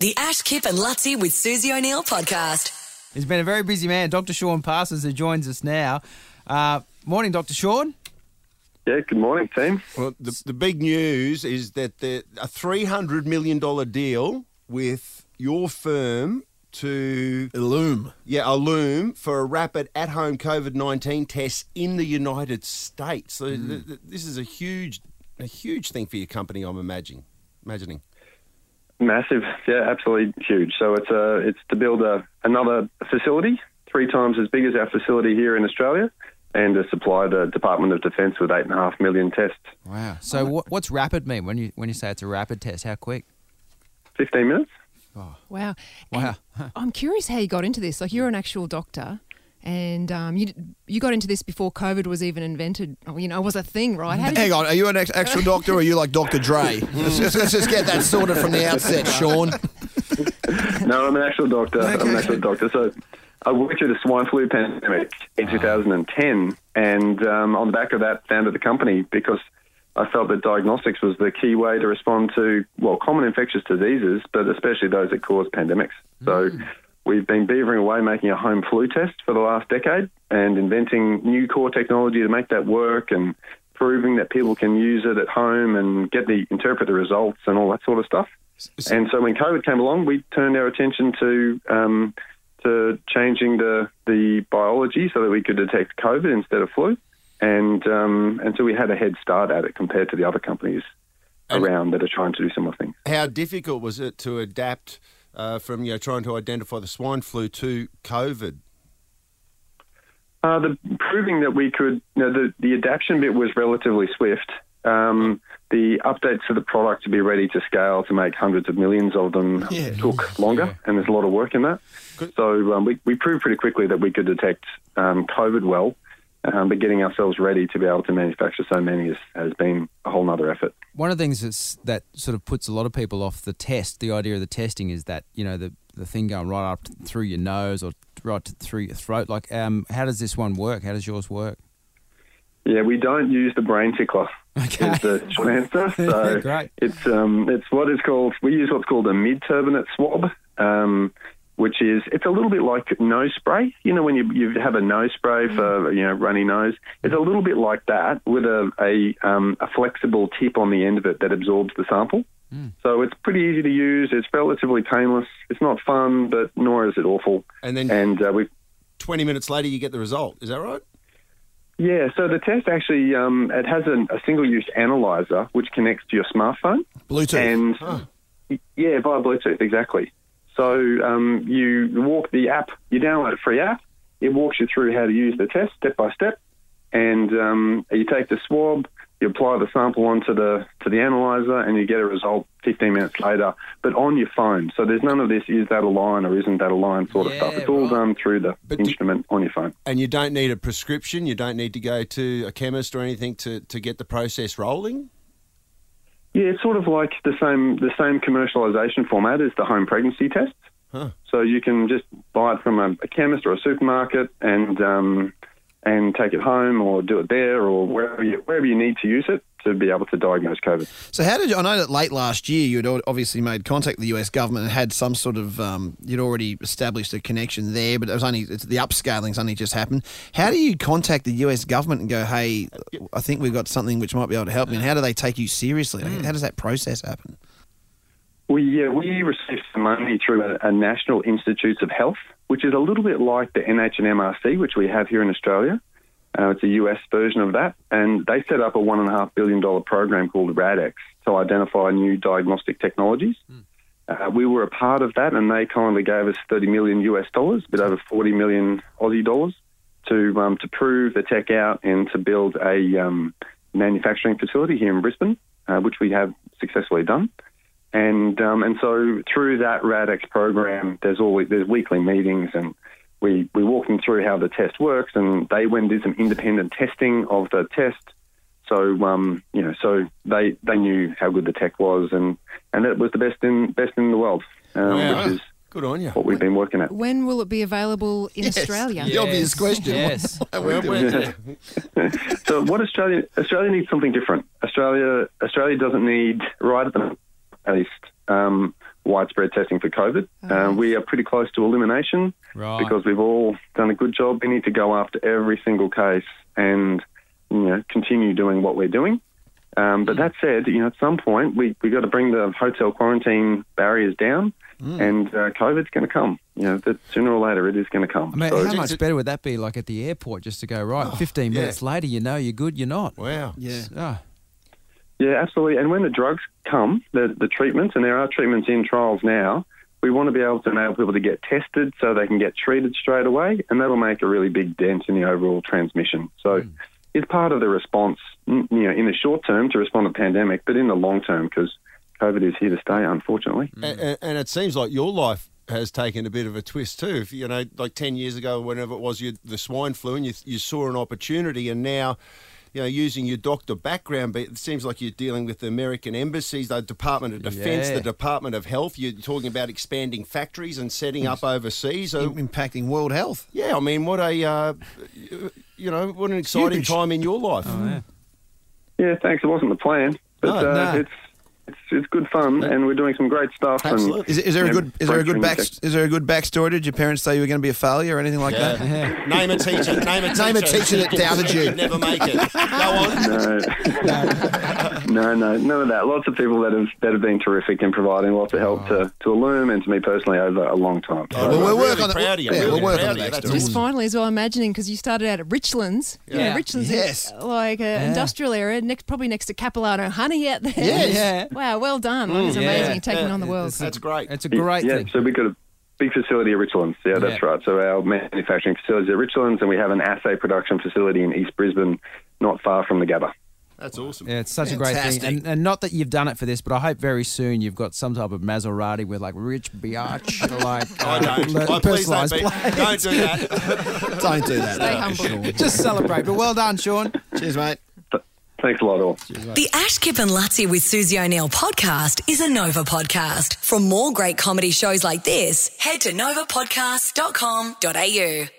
The Ash, Kip and Luttsy with Susie O'Neill podcast. He's been a very busy man. Dr. Sean Parsons, who joins us now. Uh, morning, Dr. Sean. Yeah, good morning, team. Well, the, the big news is that the, a $300 million deal with your firm to Ellume. yeah, Ellume for a rapid at-home COVID-19 test in the United States. So th- th- this is a huge, a huge thing for your company. I'm imagining. Imagining. Massive, yeah, absolutely huge. So it's uh, it's to build a, another facility, three times as big as our facility here in Australia, and to supply the Department of Defence with eight and a half million tests. Wow. So what, what's rapid mean when you when you say it's a rapid test? How quick? Fifteen minutes. Wow. Wow. And I'm curious how you got into this. Like you're an actual doctor, and um, you you got into this before COVID was even invented. Or, you know, it was a thing, right? How Hang you, on, are you an ex- actual doctor or are you like Dr. Dre? let's, just, let's just get that sorted from the outset, Sean. No, I'm an actual doctor. I'm an actual doctor. So I worked through the swine flu pandemic in 2010, and um, on the back of that, founded the company because I felt that diagnostics was the key way to respond to well, common infectious diseases, but especially those that cause pandemics. So. We've been beavering away making a home flu test for the last decade and inventing new core technology to make that work and proving that people can use it at home and get the interpret the results and all that sort of stuff. And so when COVID came along, we turned our attention to um, to changing the the biology so that we could detect COVID instead of flu, and um, and so we had a head start at it compared to the other companies around that are trying to do similar things. How difficult was it to adapt uh, from you know trying to identify the swine flu to COVID? Uh, the proving that we could, you know, the the adaptation bit was relatively swift. Um, the updates to the product to be ready to scale to make hundreds of millions of them Yeah. took longer, and there's a lot of work in that. Good. So um, we, we proved pretty quickly that we could detect um, COVID well, um, but getting ourselves ready to be able to manufacture so many has, has been a whole nother effort. One of the things that's, that sort of puts a lot of people off the test, the idea of the testing is that, you know, the, the thing going right up through your nose or right through your throat. Like, um, how does this one work? How does yours work? Yeah, we don't use the brain tickler. Okay. Is the short answer. So Great. it's um, it's what is called we use what's called a mid turbinate swab, um, which is it's a little bit like nose spray. You know when you you have a nose spray for you know runny nose, it's a little bit like that with a a, um, a flexible tip on the end of it that absorbs the sample. So it's pretty easy to use. It's relatively painless. It's not fun, but nor is it awful. And then And uh, we 20 minutes later, you get the result. Is that right? Yeah, so the test actually um, it has an, a single-use analyzer which connects to your smartphone, Bluetooth. and y- yeah, via Bluetooth exactly. So um, you walk the app, you download a free app. It walks you through how to use the test step by step, and um, you take the swab, you apply the sample onto the to the analyzer, and you get a result 15 minutes later, but on your phone. So there's none of this is that a line or isn't that a line sort of Yeah, stuff. It's all right. done through the But do- instrument on your phone. And you don't need a prescription. You don't need to go to a chemist or anything to, to get the process rolling. It's sort of like the same the same commercialization format as the home pregnancy tests. Huh. So you can just buy it from a, a chemist or a supermarket and um, and take it home or do it there or wherever you, wherever you need to use it to be able to diagnose COVID. So how did you, I know that late last year you had obviously made contact with the US government and had some sort of um, you'd already established a connection there, but it was only it's, the upscaling's only just happened. How do you contact the US government and go, hey, I think we've got something which might be able to help me? And how do they take you seriously? Like, How does that process happen? We yeah, we received some money through a, a National Institutes of Health, which is a little bit like the NH and MRC, which we have here in Australia. Uh, it's a US version of that, and they set up a one and a half billion dollar program called RADX to identify new diagnostic technologies. Uh, we were a part of that, and they kindly gave us 30 million US dollars, a bit over 40 million Aussie dollars, to um, to prove the tech out and to build a um, manufacturing facility here in Brisbane, uh, which we have successfully done. And um, and so through that RADX program, there's always there's weekly meetings, and we we walk them through how the test works, and they went and did some independent testing of the test. So um, you know, so they they knew how good the tech was, and and it was the best in best in the world, um, Wow. which is Good on you. what we've been working at. When will it be available in Australia? The obvious question. Yes. Well, well, so what Australia Australia needs something different. Australia Australia doesn't need right at the moment, at least. Um, widespread testing for COVID. Uh, we are pretty close to elimination Right. because we've all done a good job. We need to go after every single case and you know continue doing what we're doing. Um, but that said, you know, at some point we we got to bring the hotel quarantine barriers down, and uh, COVID's going to come. You know, that sooner or later it is going to come. I mean, So- how much better would that be? Like at the airport, just to go right. Fifteen yeah. minutes later, you know you're good. You're not. Wow. Yeah. Oh, Yeah, absolutely. And when the drugs come, the, the treatments, and there are treatments in trials now, we want to be able to enable people to get tested so they can get treated straight away, and that'll make a really big dent in the overall transmission. So it's part of the response, mm, you know, in the short term to respond to the pandemic, but in the long term because COVID is here to stay, unfortunately. And, and, and it seems like your life has taken a bit of a twist too. If, you know, like 10 years ago, whenever it was, you, the swine flu, and you, you saw an opportunity, and now, you know, using your doctor background, but it seems like you're dealing with the American embassies, the Department of Defense, Yeah. the Department of Health. You're talking about expanding factories and setting up overseas. So, impacting world health. yeah, I mean, what a, uh, you know, what an exciting Huge. time in your life. yeah. Yeah, thanks. It wasn't the plan, but No, uh, no. it's, it's it's good fun, and we're doing some great stuff. Absolutely. And, Is, is there a you know, good is there a good back breakthrough is there a good backstory? Did your parents say you were going to be a failure or anything like that? Yeah. Name a teacher. Name a teacher. Name a teacher that doubted you. Never make it. Go on. No, no, no, no, none of that. Lots of people that have that have been terrific in providing lots of help to oh. to Ellume and to me personally over a long time. Oh, Well, we'll really work on the- proud of you. yeah, really we'll work proud on of the you. That's backstory. Just awesome. finally, as well, imagining because you started out at Richlands. You Yeah. know, Richlands Yes. is like an industrial area, next, probably next to Capilano Honey out there. Yes. Yeah. Wow, well done. Mm, that is yeah. amazing. You're taking Yeah. on the world. It's a- That's great. It's a great yeah, thing. so we've got a big facility at Richlands. Yeah, that's Yeah. right. So our manufacturing facility is at Richlands, and we have an assay production facility in East Brisbane, not far from the Gabba. That's awesome. Yeah, it's such a great thing, and, and not that you've done it for this, but I hope very soon you've got some type of Maserati with like rich biatch, like I don't. uh, Oh, please don't, be, don't do that. Don't do that. Stay no, humble. sure. Just celebrate. But well done, Sean. Cheers, mate. Thanks a lot, all. The Ash Kip and Luttsy with Susie O'Neill podcast is a Nova podcast. For more great comedy shows like this, head to novapodcast.com.au.